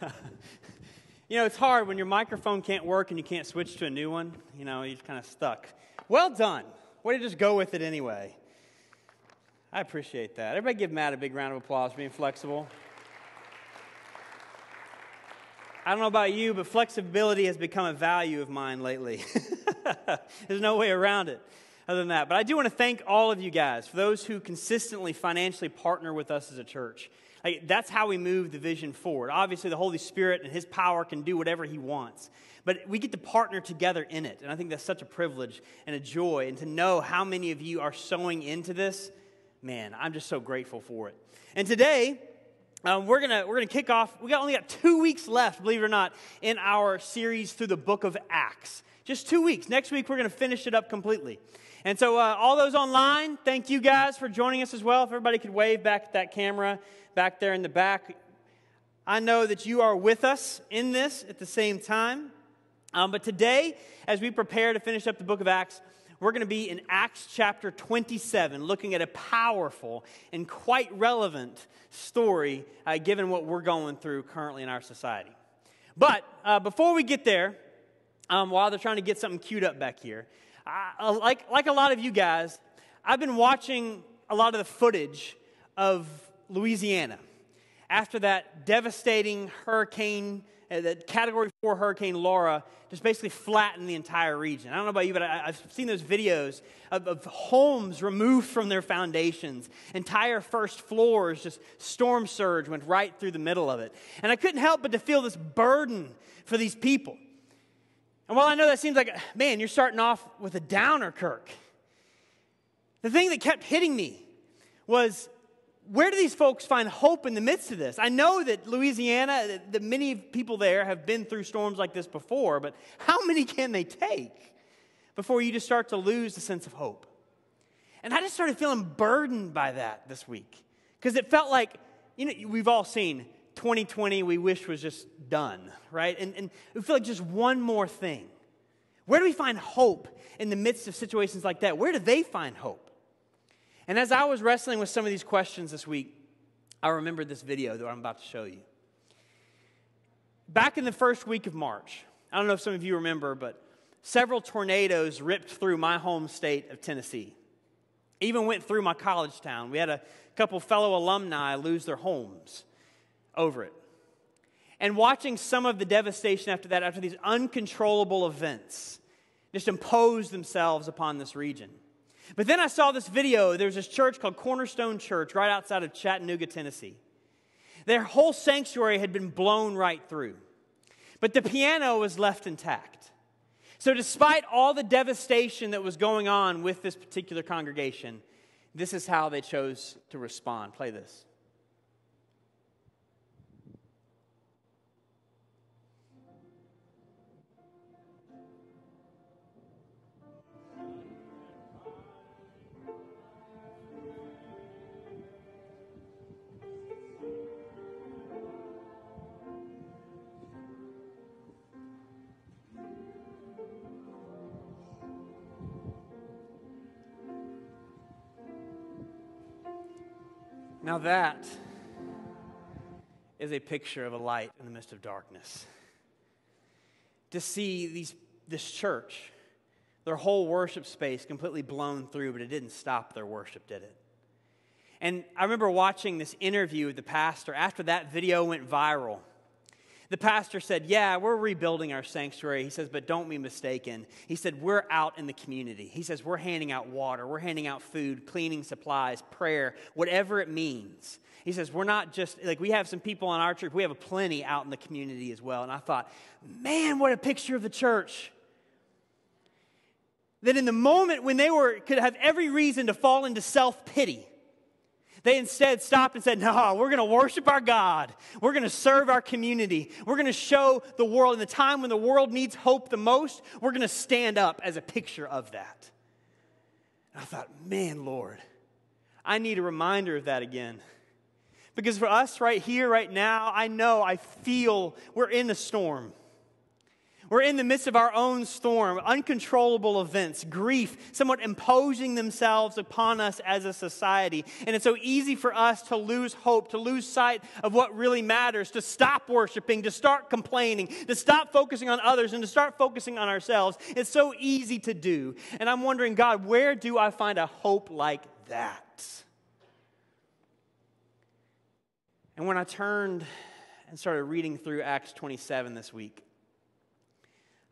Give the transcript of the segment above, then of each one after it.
you know, it's hard when your microphone can't work and you can't switch to a new one. You know, you're kind of stuck. Well done. Way to just go with it anyway. I appreciate that. Everybody give Matt a big round of applause for being flexible. I don't know about you, but flexibility has become a value of mine lately. There's no way around it other than that. But I do want to thank all of you guys for those who consistently financially partner with us as a church. Like, that's how we move the vision forward. Obviously, the Holy Spirit and His power can do whatever He wants, but we get to partner together in it. And I think that's such a privilege and a joy. And to know how many of you are sowing into this, man, I'm just so grateful for it. And today, um, we're gonna we're gonna kick off. We got only got two weeks left, believe it or not, in our series through the Book of Acts. Just two weeks. Next week, we're gonna finish it up completely. And so, uh, all those online, thank you guys for joining us as well. If everybody could wave back at that camera back there in the back, I know that you are with us in this at the same time. Um, but today, as we prepare to finish up the book of Acts, we're going to be in Acts chapter 27, looking at a powerful and quite relevant story uh, given what we're going through currently in our society. But uh, before we get there, um, while they're trying to get something queued up back here, I, like, like a lot of you guys, I've been watching a lot of the footage of Louisiana after that devastating hurricane, uh, that category four hurricane Laura just basically flattened the entire region. I don't know about you, but I, have seen those videos of, of, homes removed from their foundations, entire first floors, just storm surge went right through the middle of it. And I couldn't help but to feel this burden for these people. And while I know that seems like, man, you're starting off with a downer, Kirk, the thing that kept hitting me was where do these folks find hope in the midst of this? I know that Louisiana, that many people there have been through storms like this before, but how many can they take before you just start to lose the sense of hope? And I just started feeling burdened by that this week because it felt like, you know, we've all seen 2020 we wish was just done, right? And, and we feel like just one more thing. Where do we find hope in the midst of situations like that? Where do they find hope? And as I was wrestling with some of these questions this week, I remembered this video that I'm about to show you. Back in the first week of March, I don't know if some of you remember, but several tornadoes ripped through my home state of Tennessee. Even went through my college town. We had a couple fellow alumni lose their homes over it. And watching some of the devastation after that, after these uncontrollable events, just imposed themselves upon this region. But then I saw this video. There's this church called Cornerstone Church right outside of Chattanooga, Tennessee. Their whole sanctuary had been blown right through, but the piano was left intact. So, despite all the devastation that was going on with this particular congregation, this is how they chose to respond. Play this. Now, that is a picture of a light in the midst of darkness. To see these, this church, their whole worship space completely blown through, but it didn't stop their worship, did it? And I remember watching this interview with the pastor after that video went viral. The pastor said, Yeah, we're rebuilding our sanctuary. He says, But don't be mistaken. He said, We're out in the community. He says, We're handing out water, we're handing out food, cleaning supplies, prayer, whatever it means. He says, We're not just like we have some people on our church, we have a plenty out in the community as well. And I thought, Man, what a picture of the church. That in the moment when they were, could have every reason to fall into self pity, they instead stopped and said, No, we're going to worship our God. We're going to serve our community. We're going to show the world in the time when the world needs hope the most, we're going to stand up as a picture of that. And I thought, Man, Lord, I need a reminder of that again. Because for us right here, right now, I know, I feel we're in the storm. We're in the midst of our own storm, uncontrollable events, grief, somewhat imposing themselves upon us as a society. And it's so easy for us to lose hope, to lose sight of what really matters, to stop worshiping, to start complaining, to stop focusing on others, and to start focusing on ourselves. It's so easy to do. And I'm wondering, God, where do I find a hope like that? And when I turned and started reading through Acts 27 this week,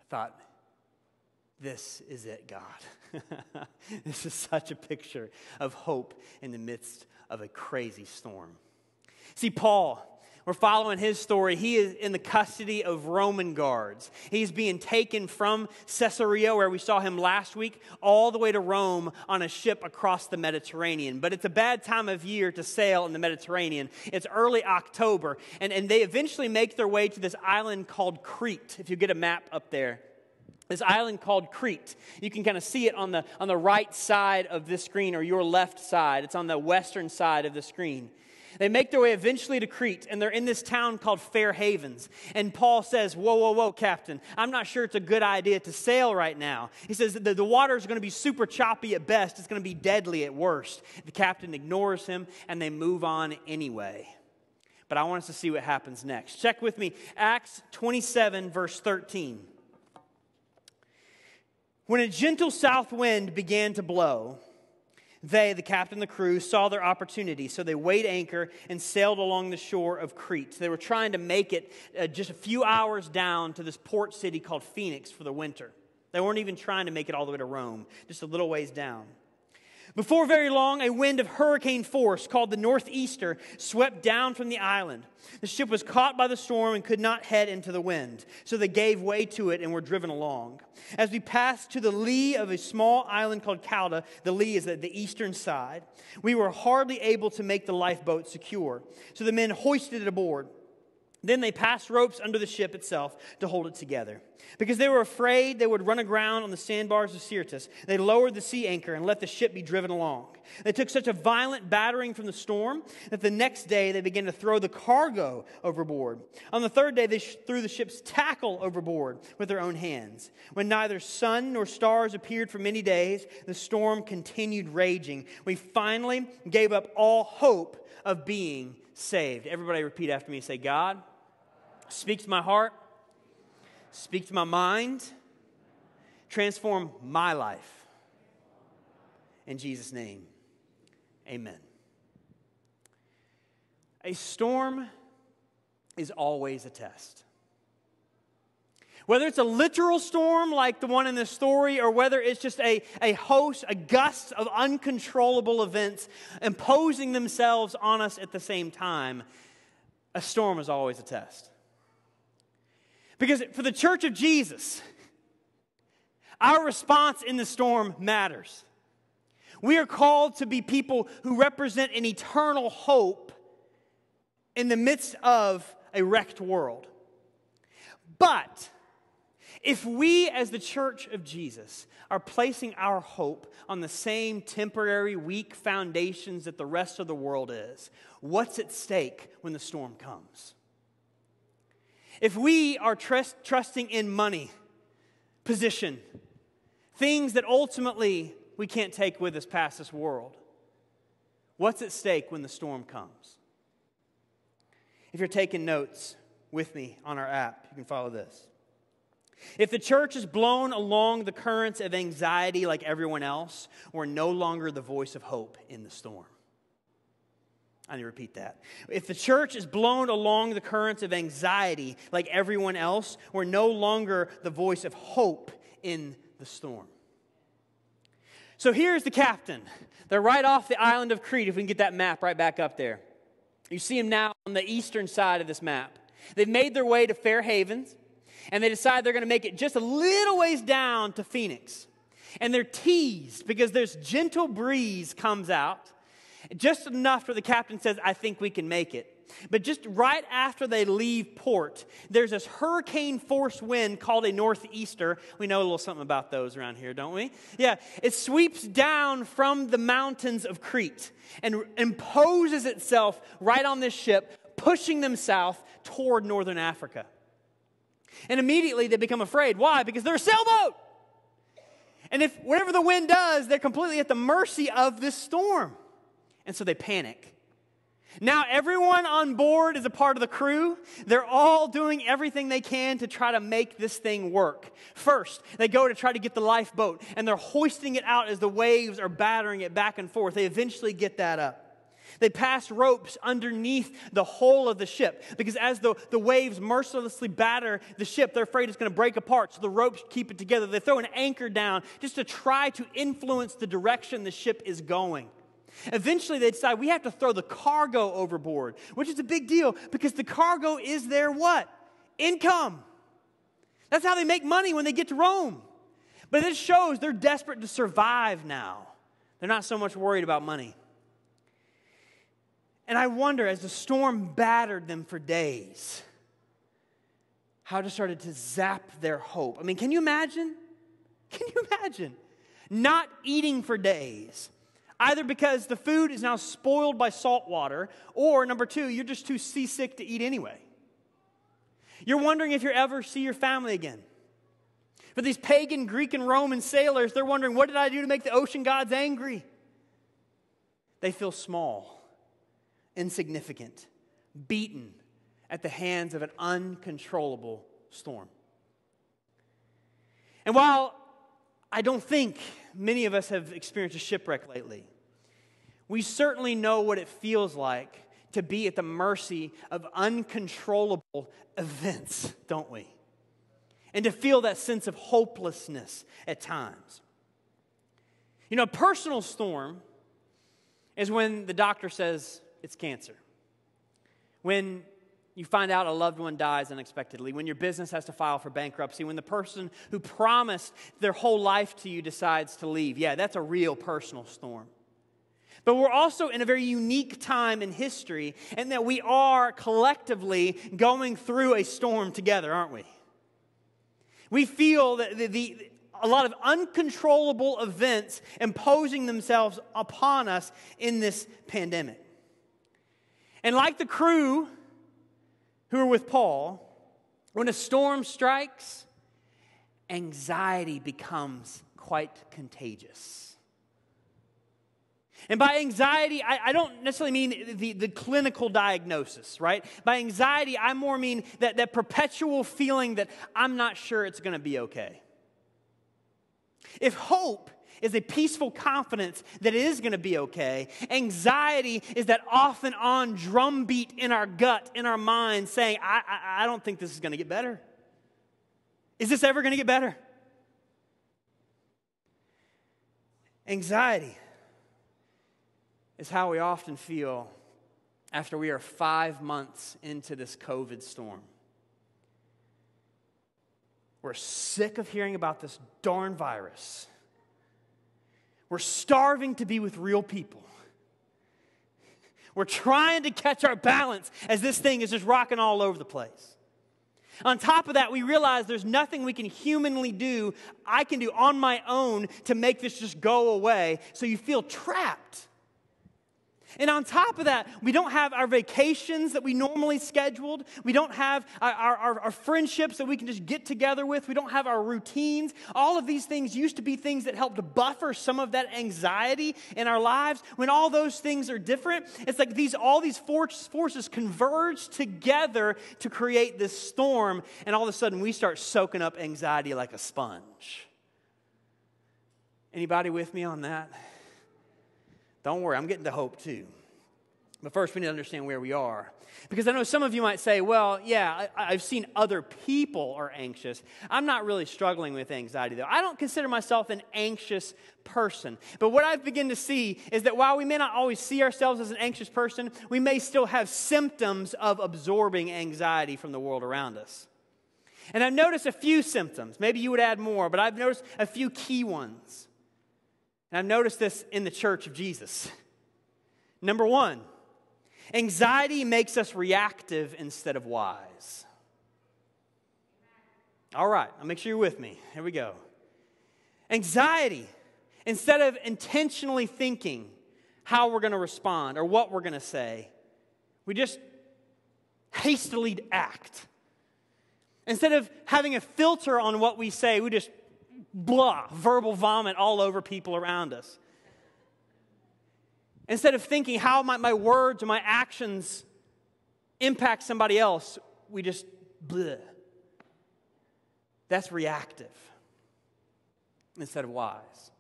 thought, this is it, God. this is such a picture of hope in the midst of a crazy storm. See, Paul, we're following his story. He is in the custody of Roman guards. He's being taken from Caesarea, where we saw him last week, all the way to Rome on a ship across the Mediterranean. But it's a bad time of year to sail in the Mediterranean. It's early October, and, and they eventually make their way to this island called Crete, if you get a map up there this island called Crete. You can kind of see it on the, on the right side of this screen or your left side. It's on the western side of the screen. They make their way eventually to Crete, and they're in this town called Fair Havens. And Paul says, Whoa, whoa, whoa, Captain, I'm not sure it's a good idea to sail right now. He says, The, the water is going to be super choppy at best, it's going to be deadly at worst. The captain ignores him, and they move on anyway. But I want us to see what happens next. Check with me Acts 27, verse 13. When a gentle south wind began to blow, they, the captain the crew, saw their opportunity, so they weighed anchor and sailed along the shore of Crete. They were trying to make it uh, just a few hours down to this port city called Phoenix for the winter. They weren't even trying to make it all the way to Rome, just a little ways down. Before very long, a wind of hurricane force called the Northeaster swept down from the island. The ship was caught by the storm and could not head into the wind, so they gave way to it and were driven along. As we passed to the lee of a small island called Cauda, the lee is at the eastern side, we were hardly able to make the lifeboat secure, so the men hoisted it aboard. Then they passed ropes under the ship itself to hold it together. Because they were afraid they would run aground on the sandbars of Syrtis, they lowered the sea anchor and let the ship be driven along. They took such a violent battering from the storm that the next day they began to throw the cargo overboard. On the third day, they threw the ship's tackle overboard with their own hands. When neither sun nor stars appeared for many days, the storm continued raging. We finally gave up all hope of being saved. Everybody repeat after me say, God, speak to my heart, speak to my mind, transform my life. In Jesus' name, amen. A storm is always a test. Whether it's a literal storm like the one in this story, or whether it's just a, a host, a gust of uncontrollable events imposing themselves on us at the same time, a storm is always a test. Because for the church of Jesus, our response in the storm matters. We are called to be people who represent an eternal hope in the midst of a wrecked world. But if we, as the church of Jesus, are placing our hope on the same temporary, weak foundations that the rest of the world is, what's at stake when the storm comes? If we are trust, trusting in money, position, things that ultimately we can't take with us past this world, what's at stake when the storm comes? If you're taking notes with me on our app, you can follow this. If the church is blown along the currents of anxiety like everyone else, we're no longer the voice of hope in the storm. I need to repeat that. If the church is blown along the currents of anxiety like everyone else, we're no longer the voice of hope in the storm. So here's the captain. They're right off the island of Crete, if we can get that map right back up there. You see them now on the eastern side of this map. They've made their way to Fair Havens and they decide they're going to make it just a little ways down to Phoenix. And they're teased because this gentle breeze comes out, just enough where the captain says, I think we can make it. But just right after they leave port, there's this hurricane force wind called a northeaster. We know a little something about those around here, don't we? Yeah, it sweeps down from the mountains of Crete and imposes itself right on this ship, pushing them south toward northern Africa. And immediately they become afraid. Why? Because they're a sailboat. And if whatever the wind does, they're completely at the mercy of this storm. And so they panic. Now, everyone on board is a part of the crew. They're all doing everything they can to try to make this thing work. First, they go to try to get the lifeboat, and they're hoisting it out as the waves are battering it back and forth. They eventually get that up. They pass ropes underneath the hull of the ship because as the, the waves mercilessly batter the ship, they're afraid it's going to break apart, so the ropes keep it together. They throw an anchor down just to try to influence the direction the ship is going. Eventually, they decide we have to throw the cargo overboard, which is a big deal because the cargo is their what? Income. That's how they make money when they get to Rome. But this shows they're desperate to survive now. They're not so much worried about money. And I wonder, as the storm battered them for days, how it started to zap their hope. I mean, can you imagine? Can you imagine not eating for days? Either because the food is now spoiled by salt water, or number two, you're just too seasick to eat anyway. You're wondering if you'll ever see your family again. For these pagan Greek and Roman sailors, they're wondering, what did I do to make the ocean gods angry? They feel small, insignificant, beaten at the hands of an uncontrollable storm. And while I don't think many of us have experienced a shipwreck lately. We certainly know what it feels like to be at the mercy of uncontrollable events, don't we? And to feel that sense of hopelessness at times. You know, a personal storm is when the doctor says it's cancer. When you find out a loved one dies unexpectedly, when your business has to file for bankruptcy, when the person who promised their whole life to you decides to leave. Yeah, that's a real personal storm. But we're also in a very unique time in history, and that we are collectively going through a storm together, aren't we? We feel that the, the a lot of uncontrollable events imposing themselves upon us in this pandemic. And like the crew who are with Paul, when a storm strikes, anxiety becomes quite contagious. And by anxiety, I, I, don't necessarily mean the, the clinical diagnosis, right? By anxiety, I more mean that, that perpetual feeling that I'm not sure it's going to be okay. If hope is a peaceful confidence that it is going to be okay. Anxiety is that off and on drumbeat in our gut, in our mind, saying, I, I, I don't think this is going to get better. Is this ever going to get better? Anxiety is how we often feel after we are five months into this COVID storm. We're sick of hearing about this darn virus. We're starving to be with real people. We're trying to catch our balance as this thing is just rocking all over the place. On top of that, we realize there's nothing we can humanly do, I can do on my own to make this just go away. So you feel trapped. And on top of that, we don't have our vacations that we normally scheduled. We don't have our, our, our, friendships that we can just get together with. We don't have our routines. All of these things used to be things that helped buffer some of that anxiety in our lives. When all those things are different, it's like these, all these forces converge together to create this storm. And all of a sudden, we start soaking up anxiety like a sponge. Anybody with me on that? Don't worry, I'm getting to hope too. But first, we need to understand where we are. Because I know some of you might say, well, yeah, I, have seen other people are anxious. I'm not really struggling with anxiety, though. I don't consider myself an anxious person. But what I've begun to see is that while we may not always see ourselves as an anxious person, we may still have symptoms of absorbing anxiety from the world around us. And I've noticed a few symptoms. Maybe you would add more, but I've noticed a few key ones. And I've noticed this in the church of Jesus. Number one, anxiety makes us reactive instead of wise. All right, I'll make sure you're with me. Here we go. Anxiety, instead of intentionally thinking how we're going to respond or what we're going to say, we just hastily act. Instead of having a filter on what we say, we just blah, verbal vomit all over people around us. Instead of thinking how might my words or my actions impact somebody else, we just blah. That's reactive instead of wise.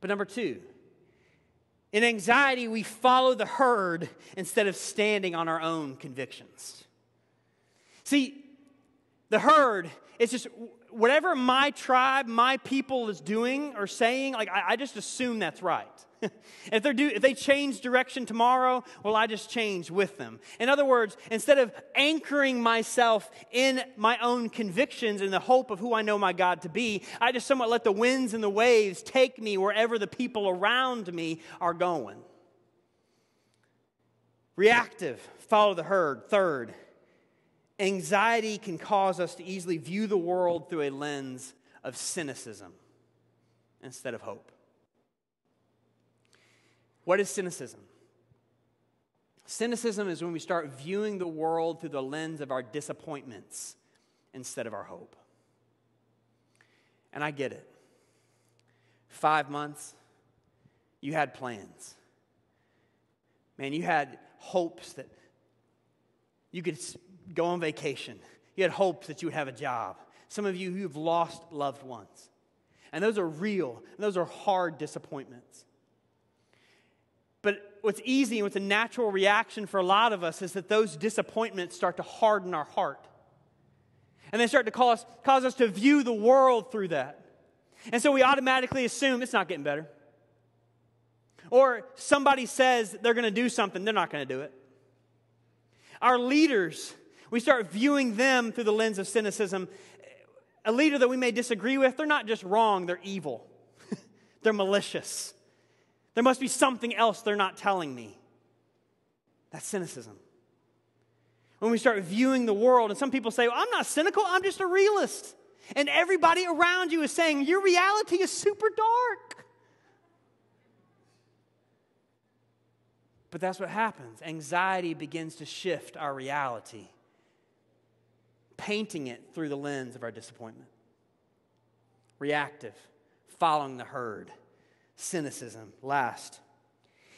But number two, in anxiety, we follow the herd instead of standing on our own convictions. See, the herd is just whatever my tribe, my people is doing or saying, like I, I just assume that's right. if, they do, if they change direction tomorrow, well, I just change with them. In other words, instead of anchoring myself in my own convictions in the hope of who I know my God to be, I just somewhat let the winds and the waves take me wherever the people around me are going. Reactive, follow the herd. Third, anxiety can cause us to easily view the world through a lens of cynicism instead of hope. What is cynicism? Cynicism is when we start viewing the world through the lens of our disappointments instead of our hope. And I get it. Five months, you had plans. Man, you had hopes that you could go on vacation. You had hopes that you would have a job. Some of you who've lost loved ones. And those are real, and those are hard disappointments. But what's easy and what's a natural reaction for a lot of us is that those disappointments start to harden our heart. And they start to cause, cause us to view the world through that. And so we automatically assume it's not getting better. Or somebody says they're going to do something, they're not going to do it. Our leaders we start viewing them through the lens of cynicism. A leader that we may disagree with, they're not just wrong, they're evil. they're malicious. There must be something else they're not telling me. That's cynicism. When we start viewing the world, and some people say, well, I'm not cynical, I'm just a realist. And everybody around you is saying, Your reality is super dark. But that's what happens. Anxiety begins to shift our reality painting it through the lens of our disappointment. Reactive, following the herd, cynicism. Last,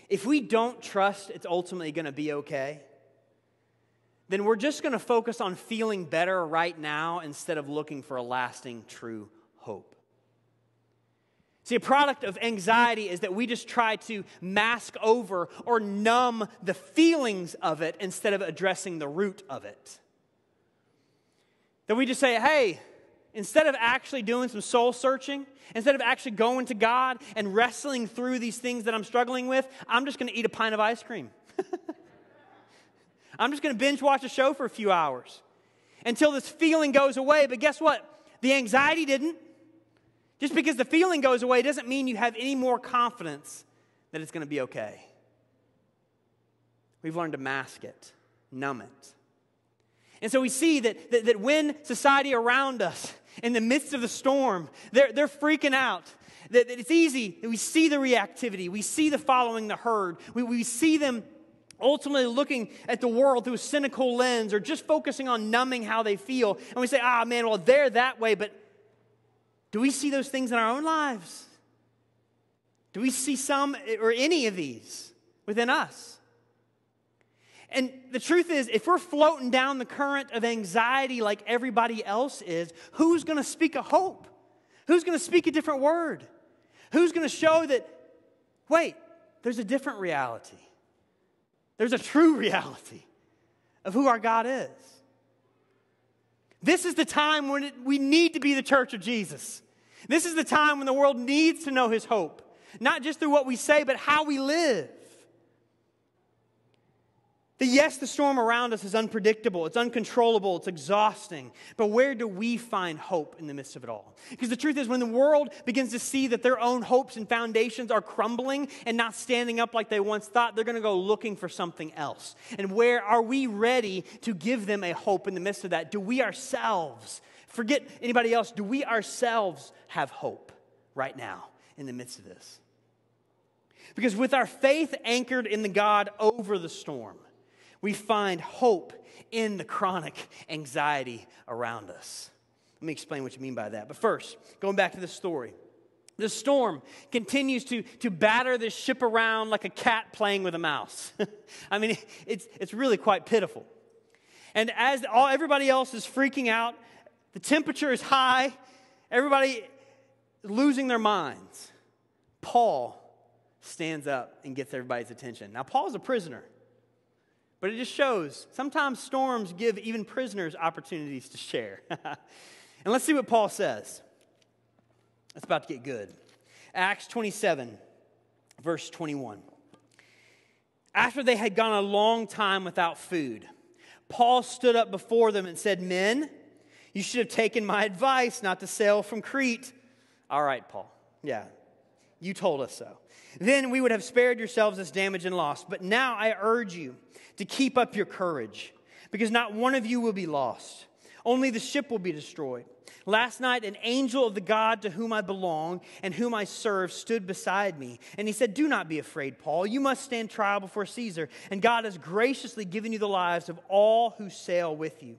if we don't trust it's ultimately going to be okay, then we're just going to focus on feeling better right now instead of looking for a lasting, true hope. See, a product of anxiety is that we just try to mask over or numb the feelings of it instead of addressing the root of it. That we just say, hey, instead of actually doing some soul searching, instead of actually going to God and wrestling through these things that I'm struggling with, I'm just going to eat a pint of ice cream. I'm just going to binge watch a show for a few hours until this feeling goes away. But guess what? The anxiety didn't. Just because the feeling goes away doesn't mean you have any more confidence that it's going to be okay. We've learned to mask it, numb it. And so we see that, that, that when society around us, in the midst of the storm, they're, they're freaking out. That, that it's easy. We see the reactivity. We see the following the herd. We, we see them ultimately looking at the world through a cynical lens or just focusing on numbing how they feel. And we say, ah, man, well, they're that way. But do we see those things in our own lives? Do we see some or any of these within us? And the truth is, if we're floating down the current of anxiety like everybody else is, who's going to speak a hope? Who's going to speak a different word? Who's going to show that, wait, there's a different reality? There's a true reality of who our God is. This is the time when it, we need to be the church of Jesus. This is the time when the world needs to know his hope, not just through what we say, but how we live. That yes, the storm around us is unpredictable, it's uncontrollable, it's exhausting. But where do we find hope in the midst of it all? Because the truth is, when the world begins to see that their own hopes and foundations are crumbling and not standing up like they once thought, they're going to go looking for something else. And where are we ready to give them a hope in the midst of that? Do we ourselves, forget anybody else, do we ourselves have hope right now in the midst of this? Because with our faith anchored in the God over the storm, we find hope in the chronic anxiety around us. Let me explain what you mean by that. But first, going back to the story. The storm continues to, to batter this ship around like a cat playing with a mouse. I mean, it's, it's really quite pitiful. And as all, everybody else is freaking out, the temperature is high, everybody losing their minds. Paul stands up and gets everybody's attention. Now, Paul's a prisoner, but it just shows sometimes storms give even prisoners opportunities to share. and let's see what Paul says. It's about to get good. Acts 27, verse 21. After they had gone a long time without food, Paul stood up before them and said, Men, you should have taken my advice not to sail from Crete. All right, Paul. Yeah, you told us so. Then we would have spared yourselves this damage and loss. But now I urge you to keep up your courage, because not one of you will be lost, only the ship will be destroyed. Last night, an angel of the God to whom I belong and whom I serve stood beside me. And he said, Do not be afraid, Paul. You must stand trial before Caesar. And God has graciously given you the lives of all who sail with you.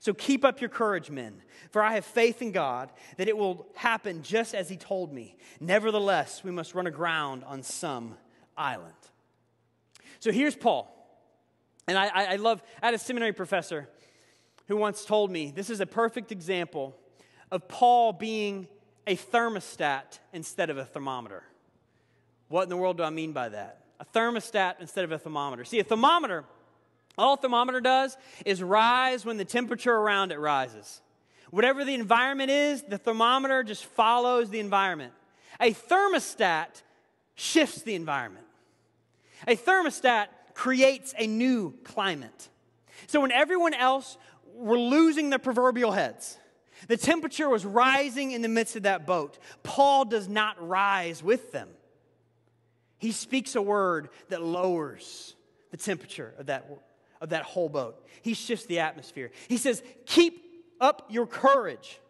So keep up your courage, men, for I have faith in God that it will happen just as he told me. Nevertheless, we must run aground on some island. So here's Paul. And I, I love, I had a seminary professor who once told me this is a perfect example of Paul being a thermostat instead of a thermometer. What in the world do I mean by that? A thermostat instead of a thermometer. See, a thermometer, all thermometer does is rise when the temperature around it rises. Whatever the environment is, the thermometer just follows the environment. A thermostat shifts the environment. A thermostat creates a new climate. So when everyone else were losing their proverbial heads, the temperature was rising in the midst of that boat. Paul does not rise with them. He speaks a word that lowers the temperature of that, of that whole boat. He shifts the atmosphere. He says, Keep up your courage.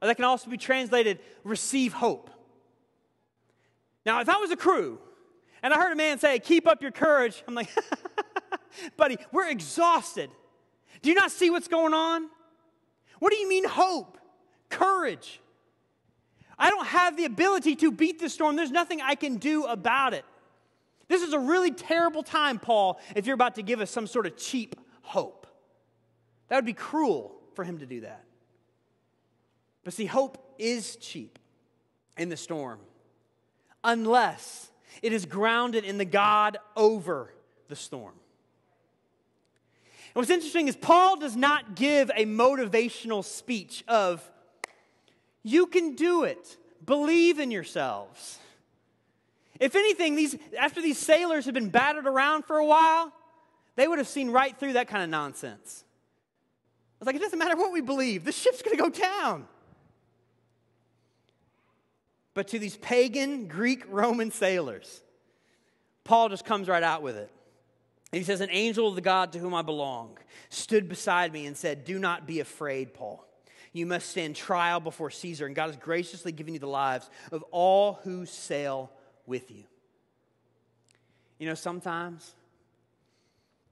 That can also be translated, receive hope. Now, if I was a crew and I heard a man say, Keep up your courage, I'm like, Buddy, we're exhausted. Do you not see what's going on? What do you mean, hope? Courage. I don't have the ability to beat the storm. There's nothing I can do about it. This is a really terrible time, Paul, if you're about to give us some sort of cheap hope. That would be cruel for him to do that. But see, hope is cheap in the storm unless it is grounded in the God over the storm. And what's interesting is Paul does not give a motivational speech of, you can do it. Believe in yourselves. If anything, these, after these sailors had been battered around for a while, they would have seen right through that kind of nonsense. It's like, it doesn't matter what we believe, the ship's going to go down. But to these pagan Greek Roman sailors, Paul just comes right out with it. And he says, An angel of the God to whom I belong stood beside me and said, Do not be afraid, Paul. You must stand trial before Caesar, and God has graciously given you the lives of all who sail with you. You know, sometimes,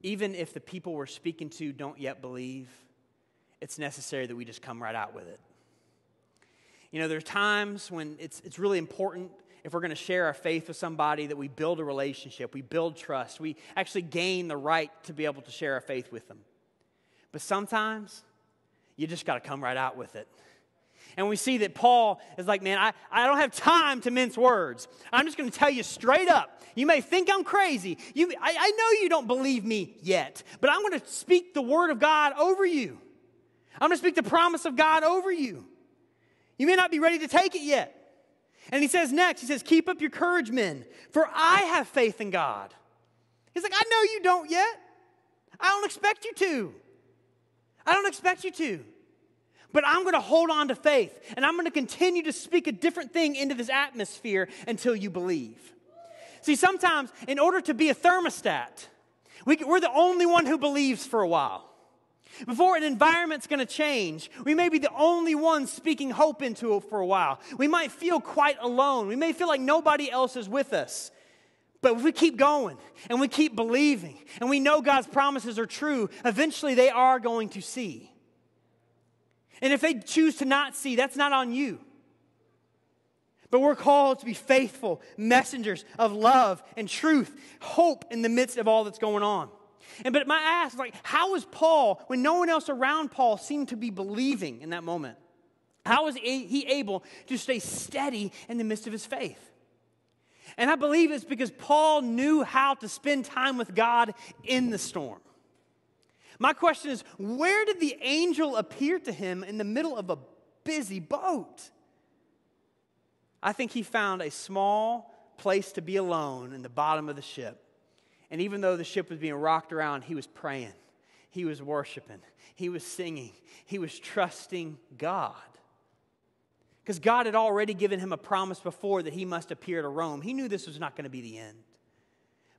even if the people we're speaking to don't yet believe, it's necessary that we just come right out with it. You know, there are times when it's, it's really important if we're going to share our faith with somebody that we build a relationship, we build trust, we actually gain the right to be able to share our faith with them. But sometimes you just got to come right out with it. And we see that Paul is like, man, I, I don't have time to mince words. I'm just going to tell you straight up. You may think I'm crazy. You, I, I know you don't believe me yet, but I'm going to speak the word of God over you. I'm going to speak the promise of God over you. You may not be ready to take it yet. And he says next, he says, Keep up your courage, men, for I have faith in God. He's like, I know you don't yet. I don't expect you to. I don't expect you to. But I'm going to hold on to faith and I'm going to continue to speak a different thing into this atmosphere until you believe. See, sometimes in order to be a thermostat, we, are the only one who believes for a while. Before an environment's going to change, we may be the only ones speaking hope into it for a while. We might feel quite alone. We may feel like nobody else is with us. But if we keep going and we keep believing and we know God's promises are true, eventually they are going to see. And if they choose to not see, that's not on you. But we're called to be faithful messengers of love and truth, hope in the midst of all that's going on. And but my ask, like, how was Paul, when no one else around Paul seemed to be believing in that moment, how was he able to stay steady in the midst of his faith? And I believe it's because Paul knew how to spend time with God in the storm. My question is where did the angel appear to him in the middle of a busy boat? I think he found a small place to be alone in the bottom of the ship. And even though the ship was being rocked around, he was praying, he was worshiping, he was singing, he was trusting God. Because God had already given him a promise before that he must appear to Rome. He knew this was not going to be the end.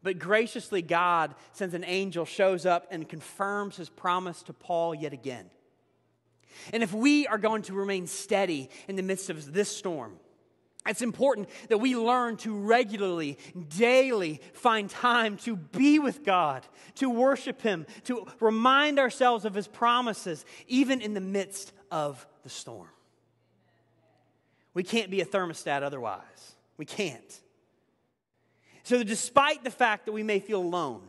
But graciously, God sends an angel, shows up, and confirms his promise to Paul yet again. And if we are going to remain steady in the midst of this storm, it's important that we learn to regularly, daily find time to be with God, to worship Him, to remind ourselves of His promises, even in the midst of the storm. We can't be a thermostat otherwise. We can't. So, despite the fact that we may feel alone,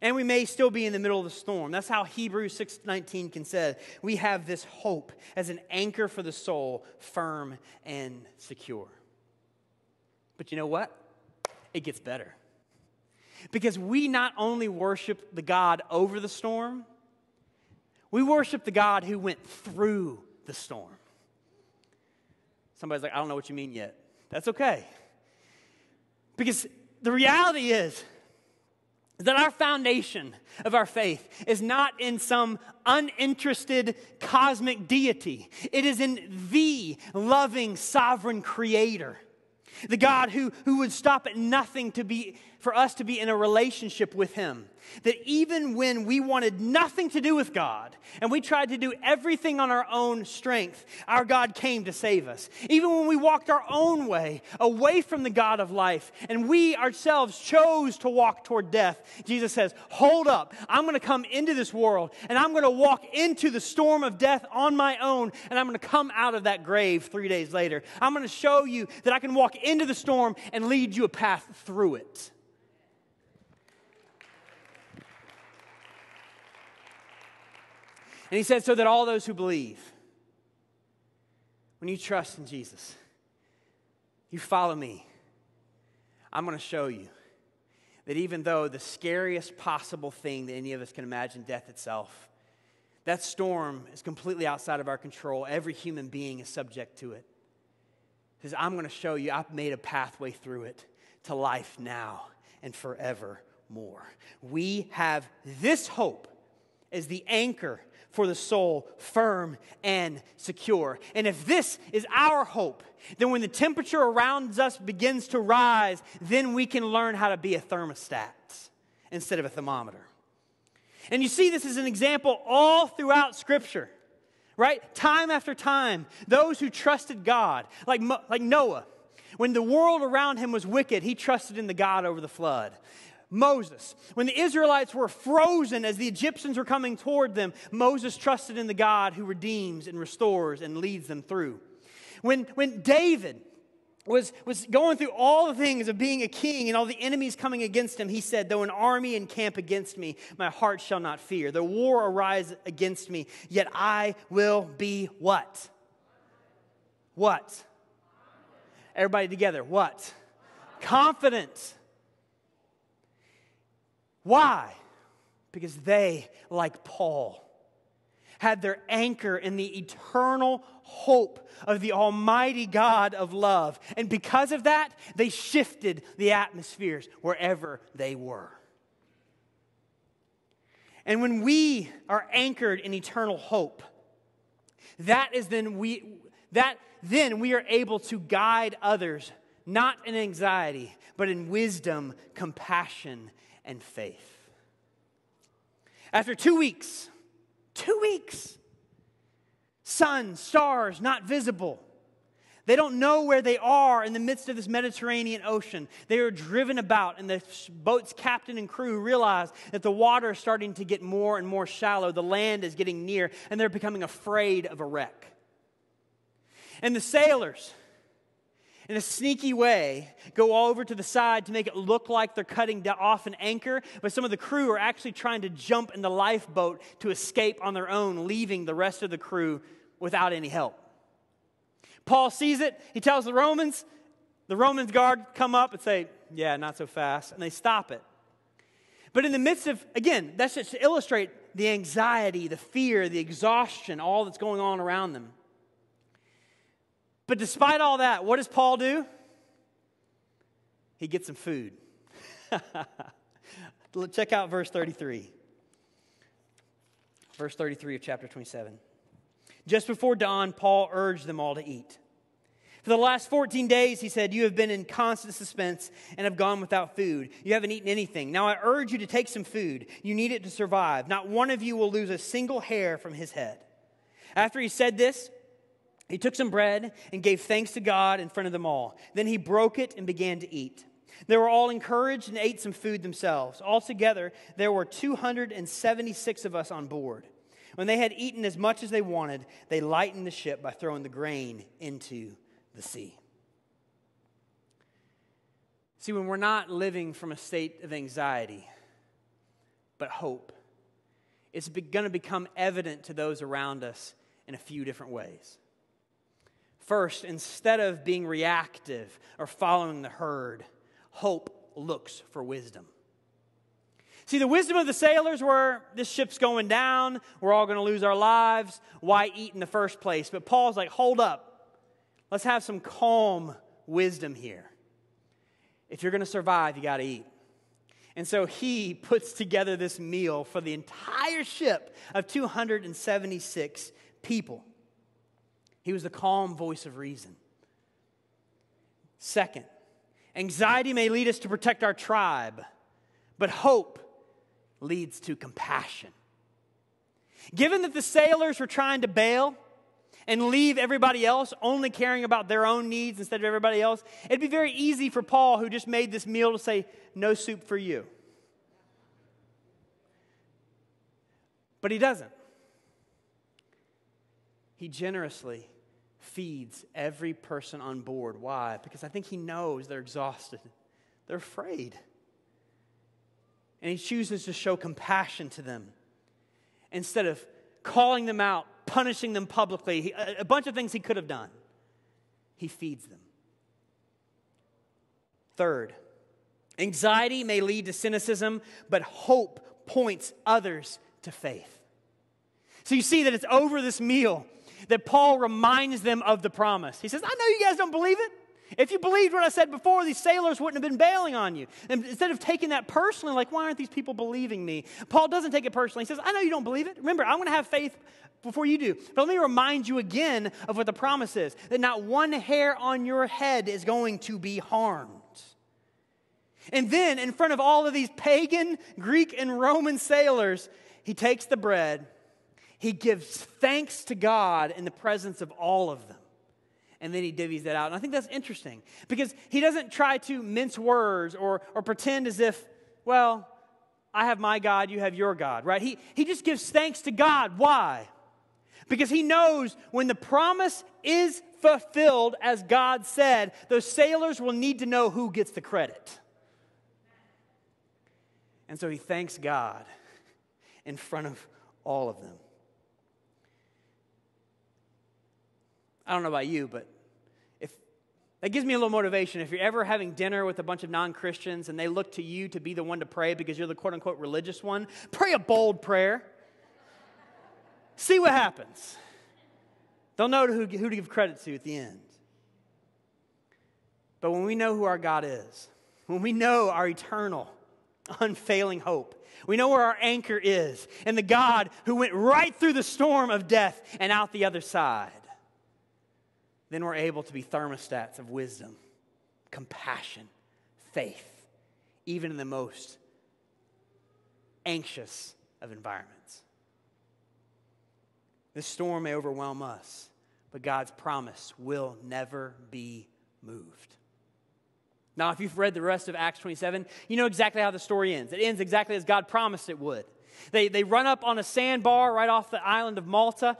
and we may still be in the middle of the storm. That's how Hebrews 6:19 can say, we have this hope as an anchor for the soul, firm and secure. But you know what? It gets better. Because we not only worship the God over the storm, we worship the God who went through the storm. Somebody's like, I don't know what you mean yet. That's okay. Because the reality is that our foundation of our faith is not in some uninterested cosmic deity, it is in the loving, sovereign creator. The God who, who would stop at nothing to be, for us to be in a relationship with Him that even when we wanted nothing to do with God and we tried to do everything on our own strength, our God came to save us. Even when we walked our own way away from the God of life and we ourselves chose to walk toward death, Jesus says, Hold up, I'm going to come into this world and I'm going to walk into the storm of death on my own and I'm going to come out of that grave three days later. I'm going to show you that I can walk into the storm and lead you a path through it. And he said, so that all those who believe, when you trust in Jesus, you follow me, I'm going to show you that even though the scariest possible thing that any of us can imagine, death itself, that storm is completely outside of our control. Every human being is subject to it. He says, I'm going to show you, I've made a pathway through it to life now and forevermore. We have this hope as the anchor for the soul, firm and secure. And if this is our hope, then when the temperature around us begins to rise, then we can learn how to be a thermostat instead of a thermometer. And you see this as an example all throughout Scripture, right? Time after time, those who trusted God, like, like Noah, when the world around him was wicked, he trusted in the God over the flood. Moses. When the Israelites were frozen as the Egyptians were coming toward them, Moses trusted in the God who redeems and restores and leads them through. When, when David was, was going through all the things of being a king and all the enemies coming against him, he said, Though an army encamp against me, my heart shall not fear. Though war arise against me, yet I will be what? What? Everybody together, what? Confident why? Because they, like Paul, had their anchor in the eternal hope of the Almighty God of love. And because of that, they shifted the atmospheres wherever they were. And when we are anchored in eternal hope, that is then we that then we are able to guide others not in anxiety, but in wisdom, compassion, and faith. After two weeks, two weeks, sun, stars not visible, They don't know where they are in the midst of this Mediterranean Ocean. They are driven about, and the boat's captain and crew realize that the water is starting to get more and more shallow. The land is getting near, and they're becoming afraid of a wreck. And the sailors, in a sneaky way, go all over to the side to make it look like they're cutting off an anchor, but some of the crew are actually trying to jump in the lifeboat to escape on their own, leaving the rest of the crew without any help. Paul sees it. He tells the Romans, the Romans guard come up and say, Yeah, not so fast. And they stop it. But in the midst of, again, that's just to illustrate the anxiety, the fear, the exhaustion, all that's going on around them. But despite all that, what does Paul do? He gets some food. Check out verse 33. Verse 33 of chapter 27. Just before dawn, Paul urged them all to eat. For the last 14 days, he said, You have been in constant suspense and have gone without food. You haven't eaten anything. Now I urge you to take some food. You need it to survive. Not one of you will lose a single hair from his head. After he said this, he took some bread and gave thanks to God in front of them all. Then he broke it and began to eat. They were all encouraged and ate some food themselves. Altogether, there were 276 of us on board. When they had eaten as much as they wanted, they lightened the ship by throwing the grain into the sea. See, when we're not living from a state of anxiety, but hope, it's going to become evident to those around us in a few different ways. First, instead of being reactive or following the herd, hope looks for wisdom. See, the wisdom of the sailors were this ship's going down, we're all going to lose our lives. Why eat in the first place? But Paul's like, hold up. Let's have some calm wisdom here. If you're going to survive, you got to eat. And so he puts together this meal for the entire ship of 276 people. He was the calm voice of reason. Second, anxiety may lead us to protect our tribe, but hope leads to compassion. Given that the sailors were trying to bail and leave everybody else only caring about their own needs instead of everybody else, it'd be very easy for Paul, who just made this meal, to say, No soup for you. But he doesn't. He generously feeds every person on board. Why? Because I think he knows they're exhausted, they're afraid. And he chooses to show compassion to them instead of calling them out, punishing them publicly, a bunch of things he could have done. He feeds them. Third, anxiety may lead to cynicism, but hope points others to faith. So you see that it's over this meal that Paul reminds them of the promise. He says, I know you guys don't believe it. If you believed what I said before, these sailors wouldn't have been bailing on you. And instead of taking that personally, like, why aren't these people believing me? Paul doesn't take it personally. He says, I know you don't believe it. Remember, I'm going to have faith before you do. But let me remind you again of what the promise is that not one hair on your head is going to be harmed. And then, in front of all of these pagan, Greek, and Roman sailors, he takes the bread he gives thanks to God in the presence of all of them. And then he divvies that out. And I think that's interesting because he doesn't try to mince words or, or pretend as if, well, I have my God, you have your God, right? He, he just gives thanks to God. Why? Because he knows when the promise is fulfilled as God said, those sailors will need to know who gets the credit. And so he thanks God in front of all of them. I don't know about you, but if that gives me a little motivation. If you're ever having dinner with a bunch of non Christians and they look to you to be the one to pray because you're the quote unquote religious one, pray a bold prayer. See what happens. They'll know who, who to give credit to at the end. But when we know who our God is, when we know our eternal, unfailing hope, we know where our anchor is, and the God who went right through the storm of death and out the other side then we're able to be thermostats of wisdom, compassion, faith, even in the most anxious of environments. This storm may overwhelm us, but God's promise will never be moved. Now, if you've read the rest of Acts 27, you know exactly how the story ends. It ends exactly as God promised it would. They, they run up on a sandbar right off the island of Malta.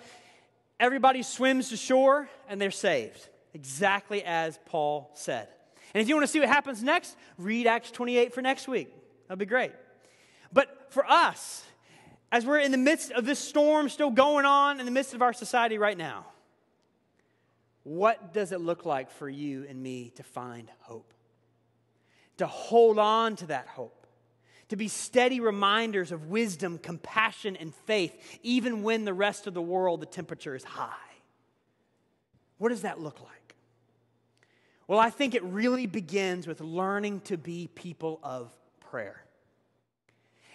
Everybody swims to shore and they're saved, exactly as Paul said. And if you want to see what happens next, read Acts 28 for next week. That'd be great. But for us, as we're in the midst of this storm still going on in the midst of our society right now, what does it look like for you and me to find hope? To hold on to that hope, to be steady reminders of wisdom, compassion, and faith, even when the rest of the world, the temperature is high. What does that look like? Well, I think it really begins with learning to be people of prayer.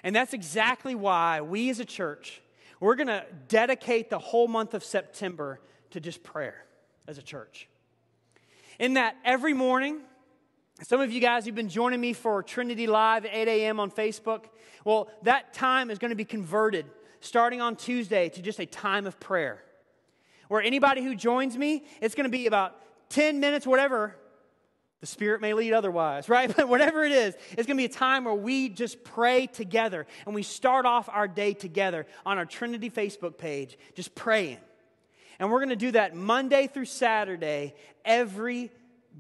And that's exactly why we as a church, we're going to dedicate the whole month of September to just prayer as a church. In that, every morning, some of you guys who've been joining me for Trinity Live at 8 a.m. on Facebook, well, that time is going to be converted starting on Tuesday to just a time of prayer. Where anybody who joins me, it's going to be about 10 minutes, whatever, the Spirit may lead otherwise, right? But whatever it is, it's going to be a time where we just pray together and we start off our day together on our Trinity Facebook page, just praying. And we're going to do that Monday through Saturday every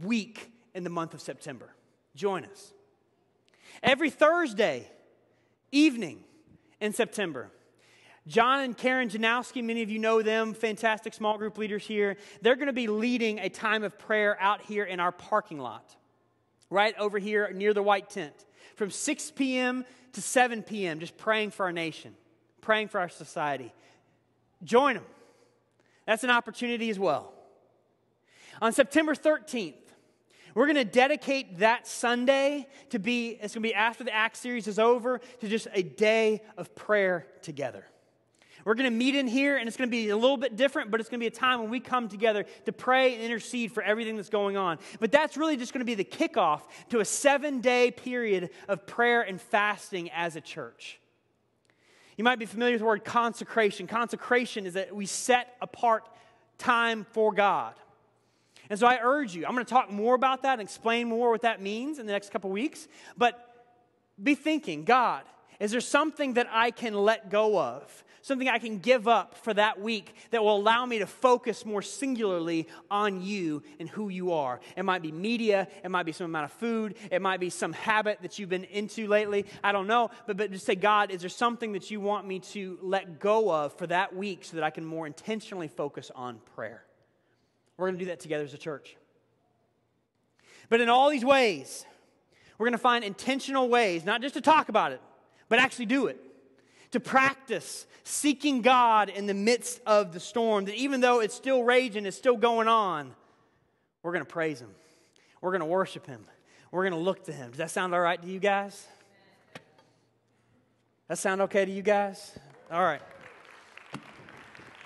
week in the month of September. Join us. Every Thursday evening in September, John and Karen Janowski, many of you know them, fantastic small group leaders here. They're going to be leading a time of prayer out here in our parking lot, right over here near the white tent, from 6 p.m. to 7 p.m., just praying for our nation, praying for our society. Join them. That's an opportunity as well. On September 13th, we're going to dedicate that Sunday to be, it's going to be after the Acts series is over, to just a day of prayer together. We're going to meet in here, and it's going to be a little bit different, but it's going to be a time when we come together to pray and intercede for everything that's going on. But that's really just going to be the kickoff to a seven day period of prayer and fasting as a church. You might be familiar with the word consecration. Consecration is that we set apart time for God. And so I urge you, I'm going to talk more about that and explain more what that means in the next couple weeks. But be thinking, God, is there something that I can let go of? Something I can give up for that week that will allow me to focus more singularly on you and who you are. It might be media, it might be some amount of food, it might be some habit that you've been into lately. I don't know. But, but just say, God, is there something that you want me to let go of for that week so that I can more intentionally focus on prayer? We're going to do that together as a church. But in all these ways, we're going to find intentional ways, not just to talk about it, but actually do it. To practice seeking God in the midst of the storm, that even though it's still raging, it's still going on, we're going to praise Him. We're going to worship Him. We're going to look to Him. Does that sound all right to you guys? That sound okay to you guys? All right.